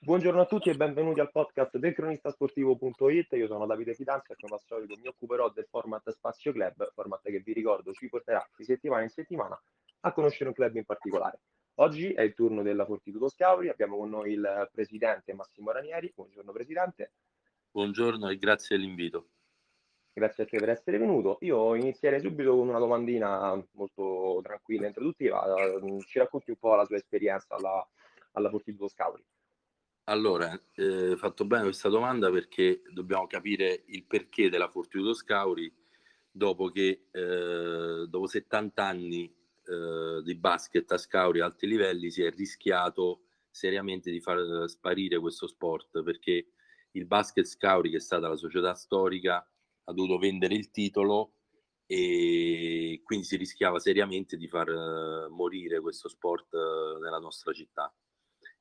Buongiorno a tutti e benvenuti al podcast del cronistasportivo.it. Io sono Davide Fidanza e come al solito mi occuperò del format Spazio Club, format che vi ricordo ci porterà di settimana in settimana a conoscere un club in particolare. Oggi è il turno della Fortitudo Scauri, abbiamo con noi il presidente Massimo Ranieri. Buongiorno presidente. Buongiorno e grazie dell'invito. Grazie a te per essere venuto. Io inizierei subito con una domandina molto tranquilla e introduttiva. Ci racconti un po' la tua esperienza alla, alla Fortitudo Scauri? Allora, eh, fatto bene questa domanda perché dobbiamo capire il perché della Fortitudo Scauri dopo che eh, dopo 70 anni eh, di basket a Scauri a alti livelli si è rischiato seriamente di far sparire questo sport perché il basket Scauri che è stata la società storica ha dovuto vendere il titolo e quindi si rischiava seriamente di far uh, morire questo sport uh, nella nostra città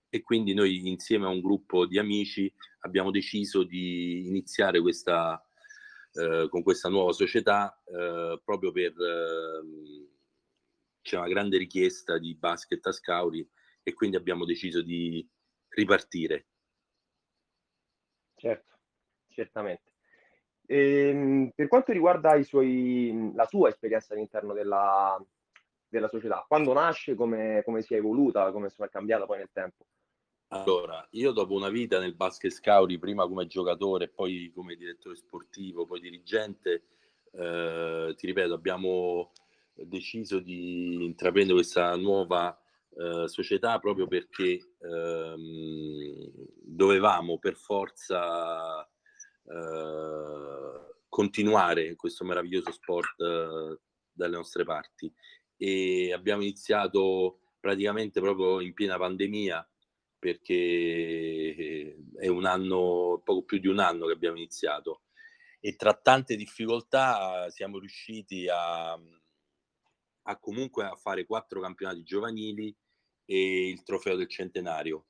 e quindi noi insieme a un gruppo di amici abbiamo deciso di iniziare questa, eh, con questa nuova società eh, proprio per eh, c'è una grande richiesta di basket a Scauri e quindi abbiamo deciso di ripartire. Certo, certamente. E, ehm, per quanto riguarda suoi, la sua esperienza all'interno della, della società, quando nasce, come, come si è evoluta, come è cambiata poi nel tempo? Allora, io dopo una vita nel basket Scauri, prima come giocatore, poi come direttore sportivo, poi dirigente, eh, ti ripeto, abbiamo deciso di intraprendere questa nuova eh, società proprio perché ehm, dovevamo per forza eh, continuare questo meraviglioso sport eh, dalle nostre parti. E abbiamo iniziato praticamente proprio in piena pandemia perché è un anno, poco più di un anno che abbiamo iniziato. E tra tante difficoltà siamo riusciti a, a comunque a fare quattro campionati giovanili e il trofeo del centenario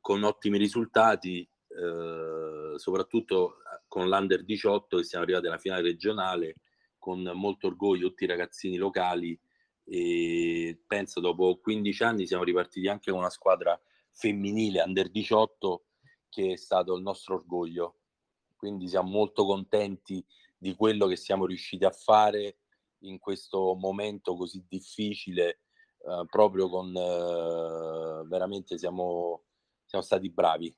con ottimi risultati, eh, soprattutto con l'Under 18 che siamo arrivati alla finale regionale con molto orgoglio tutti i ragazzini locali. E penso dopo 15 anni siamo ripartiti anche con una squadra femminile under 18 che è stato il nostro orgoglio. Quindi siamo molto contenti di quello che siamo riusciti a fare in questo momento così difficile, eh, proprio con eh, veramente siamo, siamo stati bravi.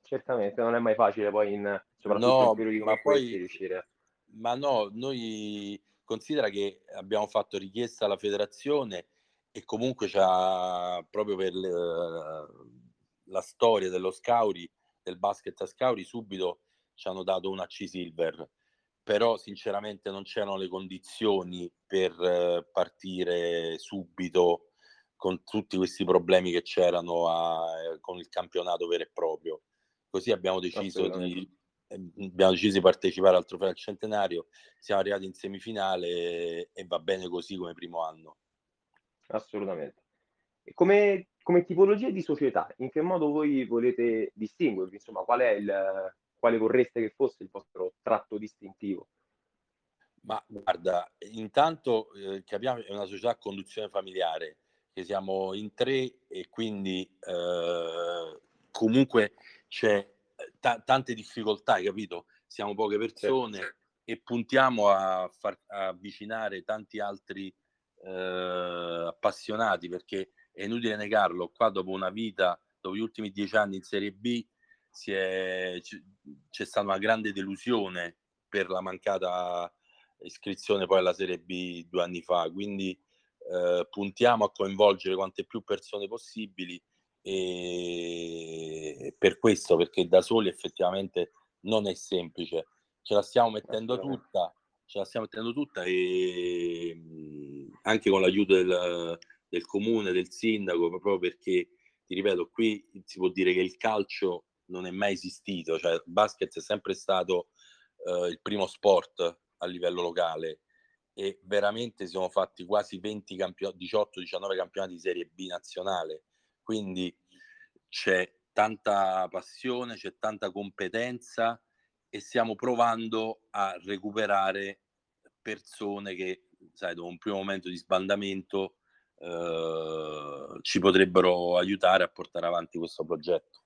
Certamente, non è mai facile poi in soprattutto no, in periodi come poi, riuscire. Ma no, noi considera che abbiamo fatto richiesta alla federazione e comunque c'ha proprio per le, la storia dello Scauri, del basket a Scauri, subito ci hanno dato una C-Silver, però sinceramente non c'erano le condizioni per partire subito con tutti questi problemi che c'erano a, con il campionato vero e proprio. Così abbiamo deciso di, abbiamo deciso di partecipare al trofeo del centenario, siamo arrivati in semifinale e va bene così come primo anno. Assolutamente. E come, come tipologia di società, in che modo voi volete distinguervi? Insomma, qual è il, quale vorreste che fosse il vostro tratto distintivo? Ma guarda, intanto eh, capiamo è una società a conduzione familiare, che siamo in tre e quindi eh, comunque c'è eh, t- tante difficoltà, hai capito? Siamo poche persone certo. e puntiamo a far avvicinare tanti altri eh, appassionati perché è inutile negarlo, qua dopo una vita, dopo gli ultimi dieci anni in Serie B, è, c'è stata una grande delusione per la mancata iscrizione poi alla Serie B due anni fa, quindi eh, puntiamo a coinvolgere quante più persone possibili e per questo, perché da soli effettivamente non è semplice, ce la stiamo mettendo tutta, ce la stiamo mettendo tutta e anche con l'aiuto del, del comune, del sindaco, proprio perché, ti ripeto, qui si può dire che il calcio non è mai esistito, cioè il basket è sempre stato eh, il primo sport a livello locale e veramente si sono fatti quasi 20 campionati, 18-19 campionati di Serie B nazionale, quindi c'è tanta passione, c'è tanta competenza e stiamo provando a recuperare persone che sai, dopo un primo momento di sbandamento eh, ci potrebbero aiutare a portare avanti questo progetto.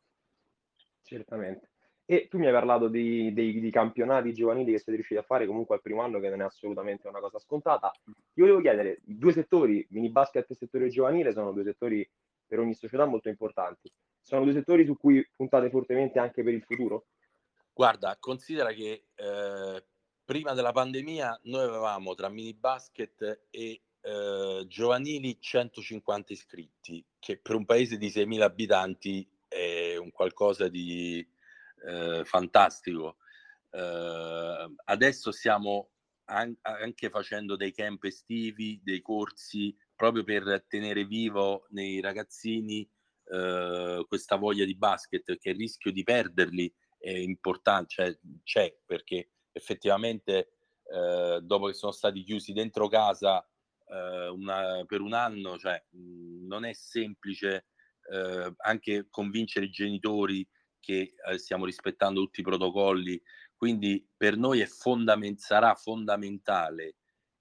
Certamente. E tu mi hai parlato di, dei, di campionati giovanili che siete riusciti a fare comunque al primo anno, che non è assolutamente una cosa scontata. Ti volevo chiedere, i due settori, mini basket e settore giovanile, sono due settori per ogni società molto importanti. Sono due settori su cui puntate fortemente anche per il futuro? Guarda, considera che eh, prima della pandemia noi avevamo tra mini basket e eh, giovanili 150 iscritti, che per un paese di 6.000 abitanti è un qualcosa di eh, fantastico. Eh, adesso stiamo an- anche facendo dei camp estivi, dei corsi proprio per tenere vivo nei ragazzini eh, questa voglia di basket, che il rischio di perderli è importante, cioè c'è perché effettivamente eh, dopo che sono stati chiusi dentro casa eh, una, per un anno, cioè, mh, non è semplice eh, anche convincere i genitori che eh, stiamo rispettando tutti i protocolli. Quindi per noi fondament- sarà fondamentale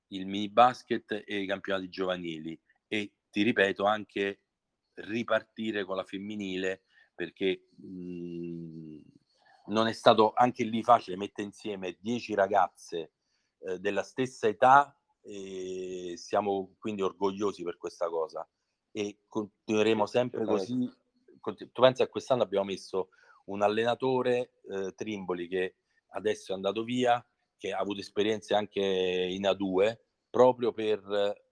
il mini basket e i campionati giovanili e ti ripeto anche ripartire con la femminile perché mh, non è stato anche lì facile mettere insieme 10 ragazze eh, della stessa età e siamo quindi orgogliosi per questa cosa e continueremo sempre così. Tu pensi a quest'anno abbiamo messo un allenatore eh, Trimboli che adesso è andato via, che ha avuto esperienze anche in A2, proprio per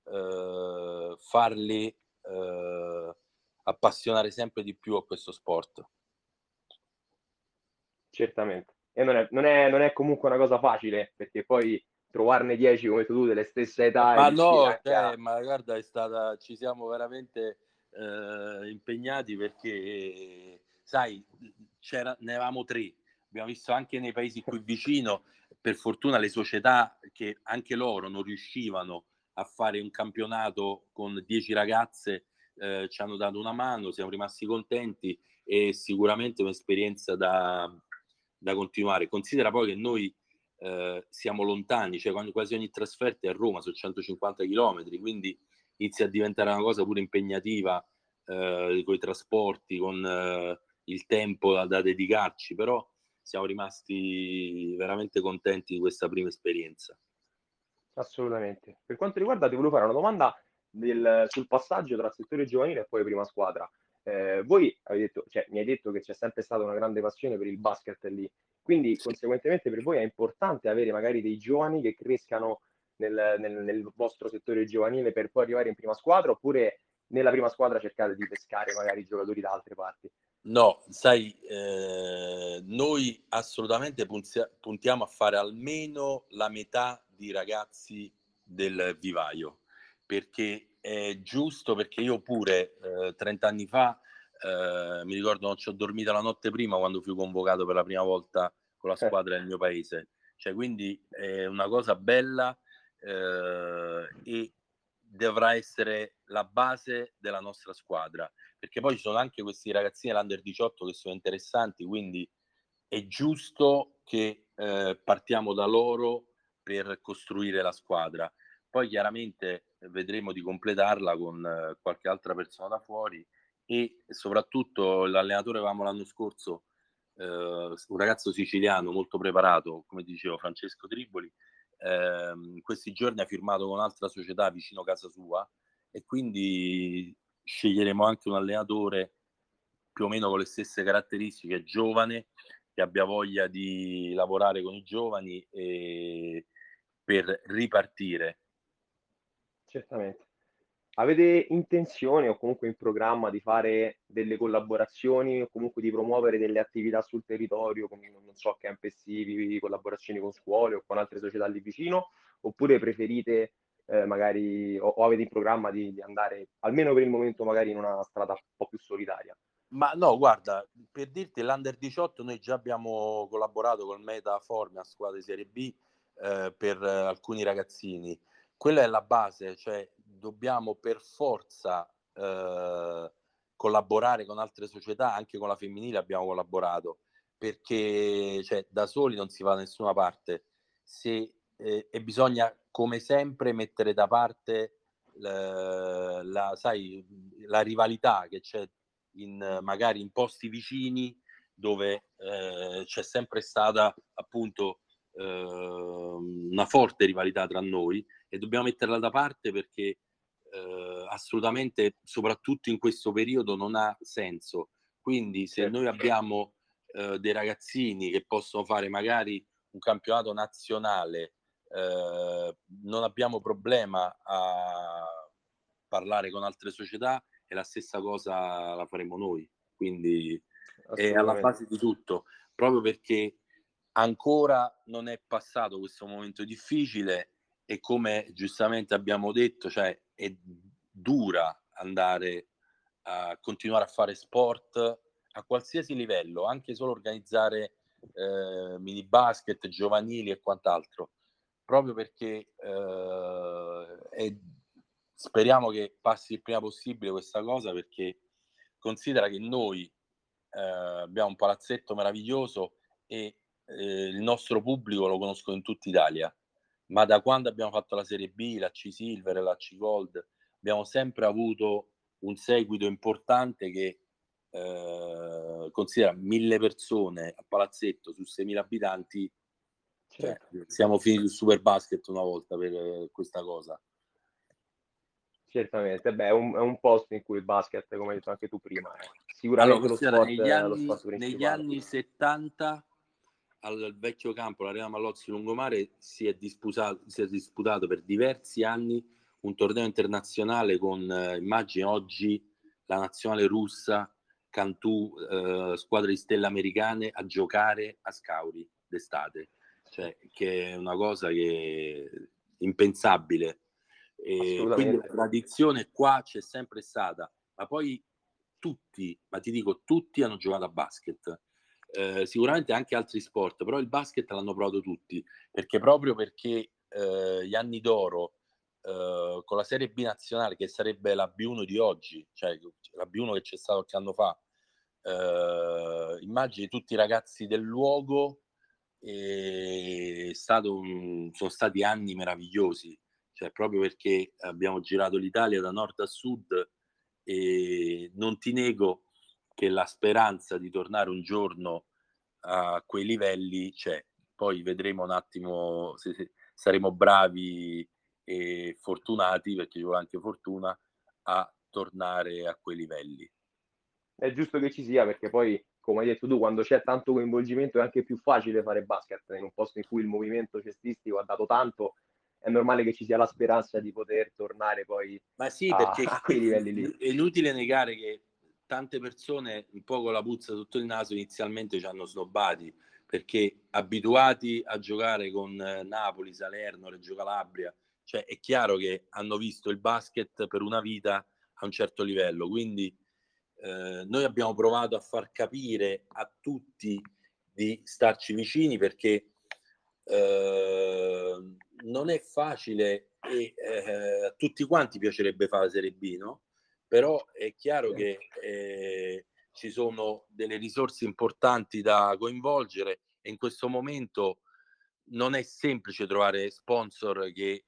eh, farli eh, appassionare sempre di più a questo sport. Certamente. E non è, non, è, non è comunque una cosa facile, perché poi trovarne 10 come tu delle stesse età. Ma no, cioè, ma guarda, è stata, ci siamo veramente eh, impegnati perché, sai, c'era, ne avevamo tre. Abbiamo visto anche nei paesi qui vicino, per fortuna le società che anche loro non riuscivano a fare un campionato con 10 ragazze eh, ci hanno dato una mano, siamo rimasti contenti e sicuramente un'esperienza da, da continuare. Considera poi che noi eh, siamo lontani, cioè quasi ogni trasferta è a Roma, sono 150 km, quindi inizia a diventare una cosa pure impegnativa eh, con i trasporti, con eh, il tempo da, da, dedicarci, però siamo rimasti veramente contenti di questa prima esperienza. Assolutamente. Per quanto riguarda, ti volevo fare una domanda del, sul passaggio tra settore giovanile e poi prima squadra. Eh, voi detto, cioè, mi hai detto che c'è sempre stata una grande passione per il basket lì, quindi sì. conseguentemente per voi è importante avere magari dei giovani che crescano nel, nel, nel, vostro settore giovanile per poi arrivare in prima squadra oppure nella prima squadra cercate di pescare magari giocatori da altre parti? No, sai, eh, noi assolutamente puntiamo a fare almeno la metà di ragazzi del vivaio, perché è giusto, perché io pure eh, 30 anni fa eh, mi ricordo non ci ho dormito la notte prima quando fui convocato per la prima volta con la eh. squadra del mio paese. Cioè, quindi è una cosa bella eh, e dovrà essere la base della nostra squadra, perché poi ci sono anche questi ragazzini dell'Under 18 che sono interessanti, quindi è giusto che eh, partiamo da loro per costruire la squadra. Poi chiaramente vedremo di completarla con eh, qualche altra persona da fuori e soprattutto l'allenatore avevamo l'anno scorso, eh, un ragazzo siciliano molto preparato, come dicevo Francesco Triboli, eh, in questi giorni ha firmato con un'altra società vicino a casa sua e quindi sceglieremo anche un allenatore più o meno con le stesse caratteristiche, giovane, che abbia voglia di lavorare con i giovani e per ripartire. Certamente. Avete intenzione o comunque in programma di fare delle collaborazioni o comunque di promuovere delle attività sul territorio, come non so, camp estivi, collaborazioni con scuole o con altre società lì vicino, oppure preferite eh, magari o, o, avete in programma di, di, andare almeno per il momento magari in una strada un po' più solitaria? Ma no, guarda, per dirti l'Under 18 noi già abbiamo collaborato con Meta Forme a squadre Serie B eh, per eh, alcuni ragazzini. Quella è la base, cioè dobbiamo per forza eh, collaborare con altre società, anche con la femminile abbiamo collaborato, perché cioè, da soli non si va da nessuna parte. Se, eh, e bisogna come sempre mettere da parte la, la, sai, la rivalità che c'è in, magari in posti vicini dove eh, c'è sempre stata appunto eh, una forte rivalità tra noi e dobbiamo metterla da parte perché eh, assolutamente, soprattutto in questo periodo, non ha senso. Quindi se certo. noi abbiamo eh, dei ragazzini che possono fare magari un campionato nazionale, eh, non abbiamo problema a parlare con altre società e la stessa cosa la faremo noi. Quindi è alla base di tutto, proprio perché ancora non è passato questo momento difficile e come giustamente abbiamo detto, cioè è dura andare a continuare a fare sport a qualsiasi livello, anche solo organizzare eh, mini basket, giovanili e quant'altro, proprio perché eh, è, speriamo che passi il prima possibile questa cosa perché considera che noi eh, abbiamo un palazzetto meraviglioso e eh, il nostro pubblico lo conosco in tutta Italia, ma da quando abbiamo fatto la Serie B, la C Silver e la C Gold, abbiamo sempre avuto un seguito importante che eh, considera mille persone a palazzetto su 6.000 abitanti. Cioè, certo. siamo finiti sul Super Basket una volta per questa cosa. Certamente, beh, è un, è un, posto in cui il basket, come hai detto anche tu prima, sicuramente allora, lo sport, negli anni, lo sport negli anni 70 al vecchio campo, l'Arena Mallozzi Lungomare, si è, disputato, si è disputato per diversi anni un torneo internazionale con, eh, immagini oggi, la nazionale russa, Cantù, eh, squadra di stelle americane a giocare a Scauri d'estate, cioè, che è una cosa che è impensabile. E quindi la tradizione qua c'è sempre stata, ma poi tutti, ma ti dico, tutti hanno giocato a basket eh, sicuramente anche altri sport, però il basket l'hanno provato tutti, perché proprio perché eh, gli anni d'oro eh, con la Serie B nazionale, che sarebbe la B1 di oggi, cioè la B1 che c'è stato qualche anno fa, eh, immagini tutti i ragazzi del luogo, è stato un, sono stati anni meravigliosi, cioè proprio perché abbiamo girato l'Italia da nord a sud e non ti nego che la speranza di tornare un giorno a quei livelli c'è. Poi vedremo un attimo se, se saremo bravi e fortunati, perché ci vuole anche fortuna, a tornare a quei livelli. È giusto che ci sia, perché poi, come hai detto tu, quando c'è tanto coinvolgimento è anche più facile fare basket. In un posto in cui il movimento cestistico ha dato tanto, è normale che ci sia la speranza di poter tornare poi Ma sì, perché a quei livelli lì. È inutile negare che tante persone un po' con la puzza sotto il naso inizialmente ci hanno snobbati perché abituati a giocare con eh, Napoli, Salerno, Reggio Calabria, cioè è chiaro che hanno visto il basket per una vita a un certo livello, quindi eh, noi abbiamo provato a far capire a tutti di starci vicini perché eh, non è facile e eh, a tutti quanti piacerebbe fare la Serie B, no? Però è chiaro che eh, ci sono delle risorse importanti da coinvolgere e in questo momento non è semplice trovare sponsor che eh,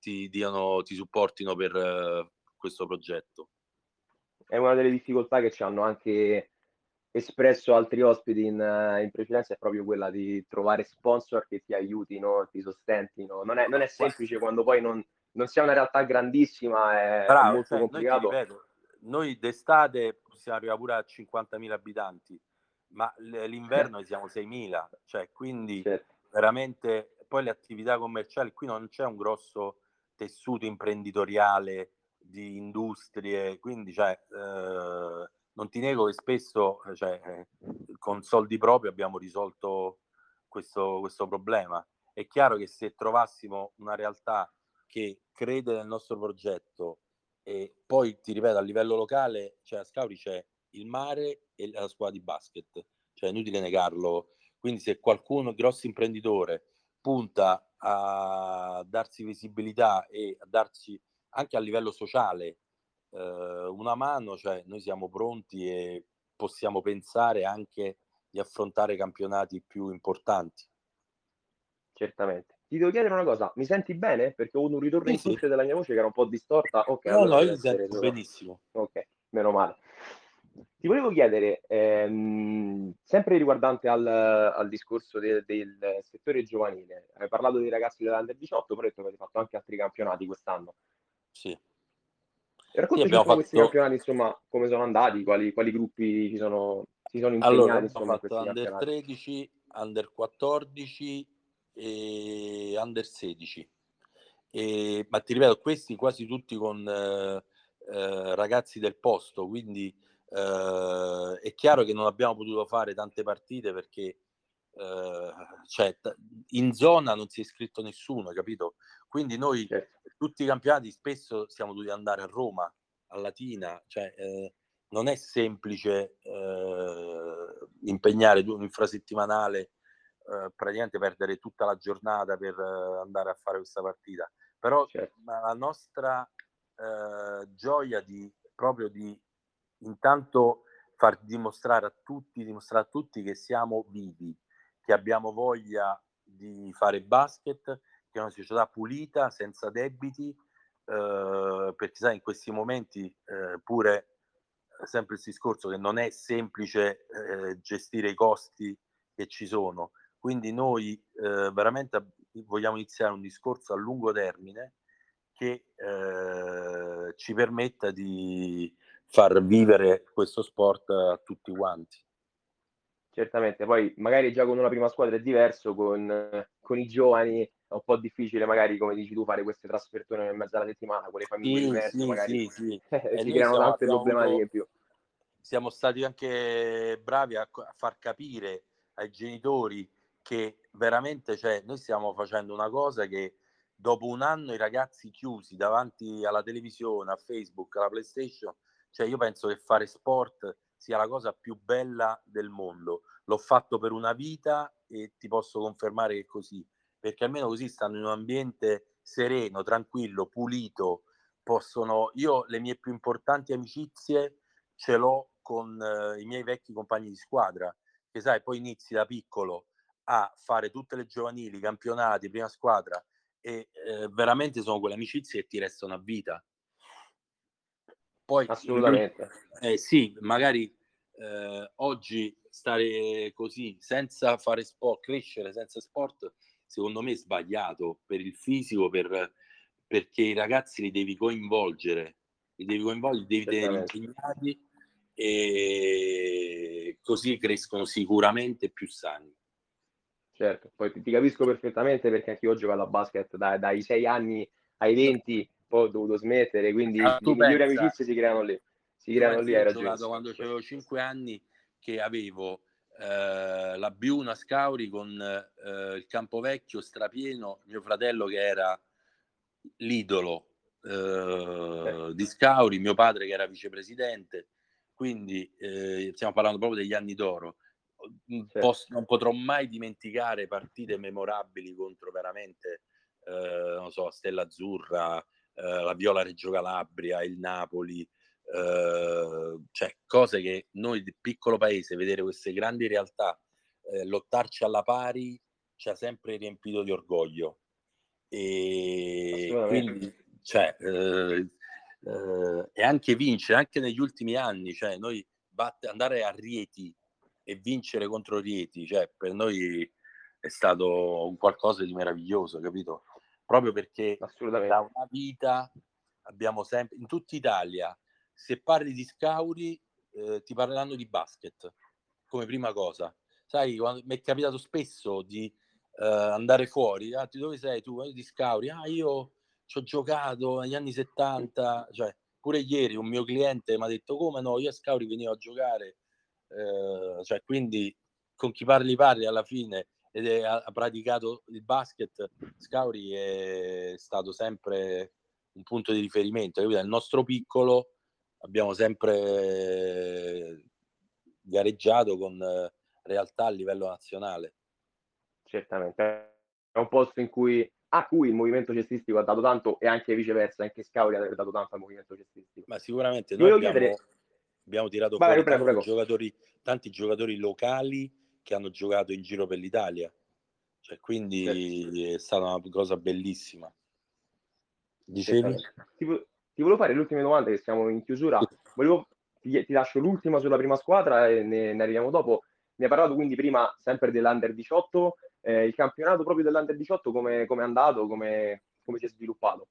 ti, diano, ti supportino per eh, questo progetto. È una delle difficoltà che ci hanno anche espresso altri ospiti in, in, precedenza è proprio quella di trovare sponsor che ti aiutino, ti sostentino. Non è, non è semplice quando poi non, non sia una realtà grandissima, è Bravo, molto cioè, complicato. Noi, ripeto, noi d'estate possiamo arrivare pure a 50.000 abitanti, ma l'inverno siamo 6.000, cioè quindi certo. veramente poi le attività commerciali, qui non c'è un grosso tessuto imprenditoriale di industrie, quindi cioè, eh, non ti nego che spesso cioè, con soldi propri abbiamo risolto questo, questo problema. È chiaro che se trovassimo una realtà che crede nel nostro progetto e poi ti ripeto a livello locale, cioè a Scauri c'è il mare e la squadra di basket, cioè è inutile negarlo. Quindi se qualcuno, grosso imprenditore, punta a darsi visibilità e a darci anche a livello sociale eh, una mano, cioè noi siamo pronti e possiamo pensare anche di affrontare campionati più importanti. Certamente. Ti devo chiedere una cosa, mi senti bene? Perché ho avuto un ritorno Sì, in sì. della mia voce che era un po' distorta. Ok, No, allora no, io essere sento solo- benissimo. Ok, meno male. Ti volevo chiedere, ehm, sempre riguardante al, al discorso de- del settore giovanile, hai parlato dei ragazzi dell'Under 18, però hai detto che avete fatto anche altri campionati quest'anno. Sì. Raccontaci abbiamo un po' questi fatto- campionati, insomma, come sono andati, quali, quali gruppi ci sono, si sono impegnati, Allora, insomma, questi under campionati. 13, under 14 e under 16. E, ma ti ripeto, questi quasi tutti con eh, eh, ragazzi del posto, quindi eh, è chiaro che non abbiamo potuto fare tante partite perché eh, cioè, in zona non si è iscritto nessuno, capito? Quindi noi Certo. tutti i campionati spesso siamo dovuti andare a Roma, a Latina, cioè eh, non è semplice eh, impegnare un infrasettimanale, eh, praticamente perdere tutta la giornata per andare a fare questa partita. Però Certo. la nostra eh, gioia di proprio di intanto far dimostrare a tutti, dimostrare a tutti che siamo vivi, che abbiamo voglia di fare basket, che è una società pulita, senza debiti, eh, perché sai, in questi momenti eh, pure sempre il discorso che non è semplice eh, gestire i costi che ci sono. Quindi noi eh, veramente vogliamo iniziare un discorso a lungo termine che eh, ci permetta di far vivere questo sport a tutti quanti. Certamente, poi magari già con una prima squadra è diverso, con, con i giovani è un po' difficile magari, come dici tu, fare queste trasfertone nel mezzo alla settimana, con le famiglie Sì, diverse, sì, magari sì, sì. eh, si noi creano tante problematiche in più. siamo stati anche bravi a, a far capire ai genitori che veramente cioè, noi stiamo facendo una cosa che dopo un anno i ragazzi chiusi davanti alla televisione, a Facebook, alla PlayStation, cioè io penso che fare sport sia la cosa più bella del mondo. L'ho fatto per una vita e ti posso confermare che è così, perché almeno così stanno in un ambiente sereno, tranquillo, pulito, possono io le mie più importanti amicizie ce l'ho con eh, i miei vecchi compagni di squadra, che sai, poi inizi da piccolo a fare tutte le giovanili, campionati, prima squadra e eh, veramente sono quelle amicizie che ti restano a vita. Poi Assolutamente. eh, sì, magari eh, oggi stare così senza fare sport, crescere senza sport, secondo me è sbagliato per il fisico, per, perché i ragazzi li devi coinvolgere, li devi coinvolgere, li devi tenere impegnati e così crescono sicuramente più sani. Certo, poi ti, ti capisco perfettamente perché anche io gioco alla basket da- dai 6 anni ai 20, poi ho dovuto smettere, quindi Ah, le migliori amicizie si creano lì. Si creano lì, hai ragione. quando avevo 5 anni che avevo eh, la B1 a Scauri con eh, il Campovecchio strapieno, mio fratello che era l'idolo eh, di Scauri, mio padre che era vicepresidente, quindi eh, stiamo parlando proprio degli anni d'oro. Mm, Certo. Pos- non potrò mai dimenticare partite memorabili contro veramente, eh, non so, Stella Azzurra, eh, la Viola Reggio Calabria, il Napoli, eh, cioè cose che noi di piccolo paese, vedere queste grandi realtà, eh, lottarci alla pari, ci ha sempre riempito di orgoglio. E quindi, cioè, eh, eh, e anche vincere, anche negli ultimi anni, cioè noi batte- andare a Rieti e vincere contro Rieti, cioè per noi è stato un qualcosa di meraviglioso, capito? Proprio perché Assolutamente. da una vita abbiamo sempre in tutta Italia se parli di Scauri eh, ti parleranno di basket come prima cosa. Sai quando, mi è capitato spesso di eh, andare fuori ah, dove sei tu? "Eh, di Scauri. Ah io ci ho giocato negli anni 70 cioè pure ieri un mio cliente mi ha detto come no? Io a Scauri venivo a giocare eh, cioè quindi con chi parli parli alla fine ed è, ha praticato il basket Scauri è stato sempre un punto di riferimento. Capito? Nel nostro piccolo abbiamo sempre gareggiato con realtà a livello nazionale. Certamente. È un posto in cui, a cui il movimento cestistico ha dato tanto e anche viceversa, anche Scauri ha dato tanto al movimento cestistico. Ma sicuramente noi abbiamo, chiedere- abbiamo tirato Vai, fuori prego, tanti, prego. Giocatori, tanti giocatori locali che hanno giocato in giro per l'Italia. Cioè, quindi certo. è stata una cosa bellissima. Dicevi? Ti, ti volevo fare le ultime domande, che siamo in chiusura. Volevo, ti, ti lascio l'ultima sulla prima squadra e ne, ne arriviamo dopo. Mi ha parlato quindi prima sempre dell'Under 18, eh, il campionato proprio dell'Under 18 come è andato, come si è sviluppato?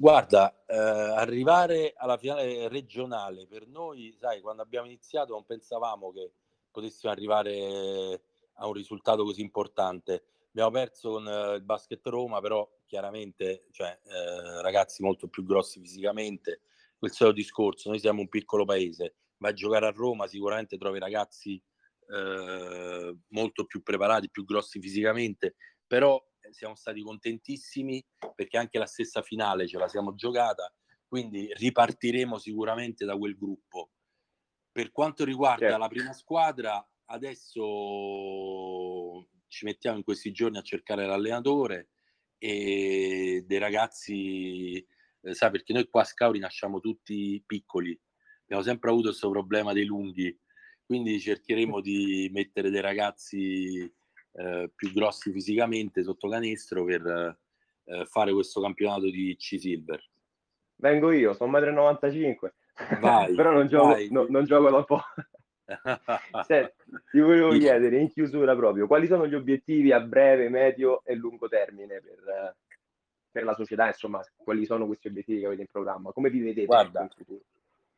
Guarda, eh, arrivare alla finale regionale per noi, sai, quando abbiamo iniziato non pensavamo che potessimo arrivare a un risultato così importante. Abbiamo perso con eh, il Basket Roma, però chiaramente, cioè, eh, ragazzi molto più grossi fisicamente, quel solo discorso, noi siamo un piccolo paese, vai a giocare a Roma sicuramente trovi ragazzi eh, molto più preparati, più grossi fisicamente, però siamo stati contentissimi perché anche la stessa finale ce la siamo giocata, quindi ripartiremo sicuramente da quel gruppo. Per quanto riguarda certo. la prima squadra, adesso ci mettiamo in questi giorni a cercare l'allenatore e dei ragazzi, eh, sai, perché noi qua a Scauri nasciamo tutti piccoli, abbiamo sempre avuto questo problema dei lunghi, quindi cercheremo di mettere dei ragazzi eh, più grossi fisicamente sotto canestro per eh, fare questo campionato di C-Silver. Vengo io, sono 1,95 m, vai, però non gioco. No, non gioco da un po'. Senti, ti volevo chiedere in chiusura proprio quali sono gli obiettivi a breve, medio e lungo termine per, per la società, insomma, quali sono questi obiettivi che avete in programma? Come vi vedete Guarda, in futuro?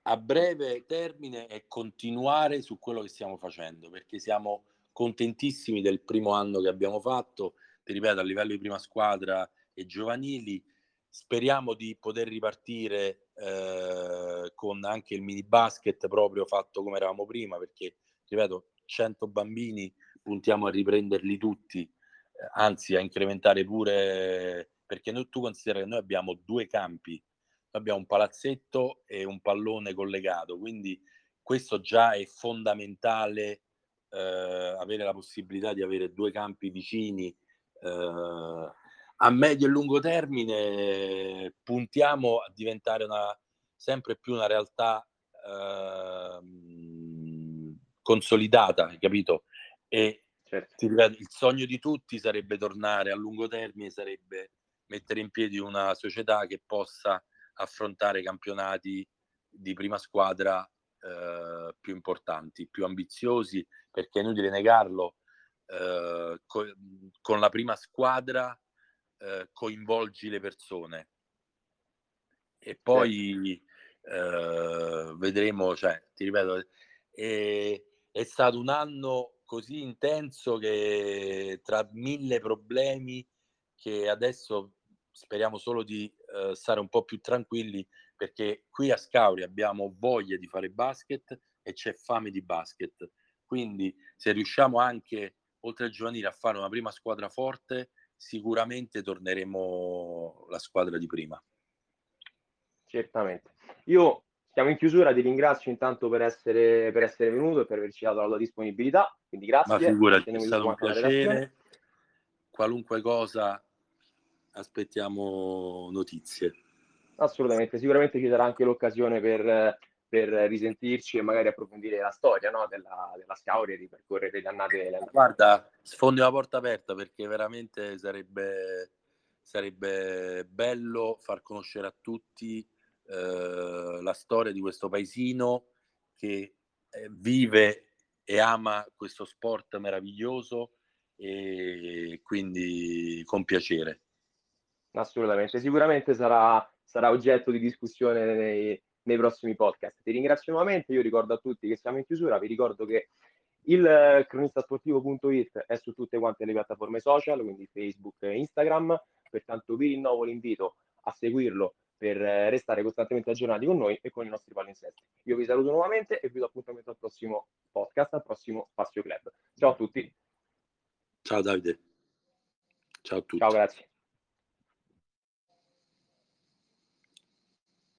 A breve termine è continuare su quello che stiamo facendo, perché siamo contentissimi del primo anno che abbiamo fatto, ti ripeto, a livello di prima squadra e giovanili. Speriamo di poter ripartire eh, con anche il mini basket proprio fatto come eravamo prima, perché, ripeto, 100 bambini puntiamo a riprenderli tutti, eh, anzi a incrementare pure, perché noi, tu consideri che noi abbiamo due campi, abbiamo un palazzetto e un pallone collegato, quindi questo già è fondamentale eh, avere la possibilità di avere due campi vicini eh, a medio e lungo termine puntiamo a diventare una, sempre più una realtà eh, consolidata, hai capito? E certo. il sogno di tutti sarebbe tornare a lungo termine, sarebbe mettere in piedi una società che possa affrontare campionati di prima squadra eh, più importanti, più ambiziosi, perché è inutile negarlo, eh, co- con la prima squadra eh, coinvolgi le persone e poi certo. vedremo, cioè, ti ripeto, è, è stato un anno così intenso che tra mille problemi che adesso speriamo solo di uh, stare un po' più tranquilli perché qui a Scauri abbiamo voglia di fare basket e c'è fame di basket. Quindi se riusciamo anche, oltre al giovanile, a fare una prima squadra forte, sicuramente torneremo la squadra di prima. Certamente. Io siamo in chiusura, ti ringrazio intanto per essere, per essere venuto e per averci dato la tua disponibilità. Quindi grazie. Ma figurati, è stato un piacere. Qualunque cosa aspettiamo notizie. Assolutamente, sicuramente ci sarà anche l'occasione per, per risentirci e magari approfondire la storia no? della, della Scauri e ripercorrere le annate. Annate. Guarda, sfondi la porta aperta perché veramente sarebbe, sarebbe bello far conoscere a tutti eh, la storia di questo paesino che eh, vive e ama questo sport meraviglioso e quindi con piacere. Assolutamente, sicuramente sarà sarà oggetto di discussione nei, nei prossimi podcast. Ti ringrazio nuovamente, io ricordo a tutti che siamo in chiusura, vi ricordo che il cronistasportivo.it è su tutte quante le piattaforme social, quindi Facebook e Instagram, pertanto vi rinnovo l'invito a seguirlo per restare costantemente aggiornati con noi e con i nostri palinsesti. Io vi saluto nuovamente e vi do appuntamento al prossimo podcast, al prossimo Spazio Club. Ciao a tutti. Ciao Davide. Ciao a tutti. Ciao, grazie.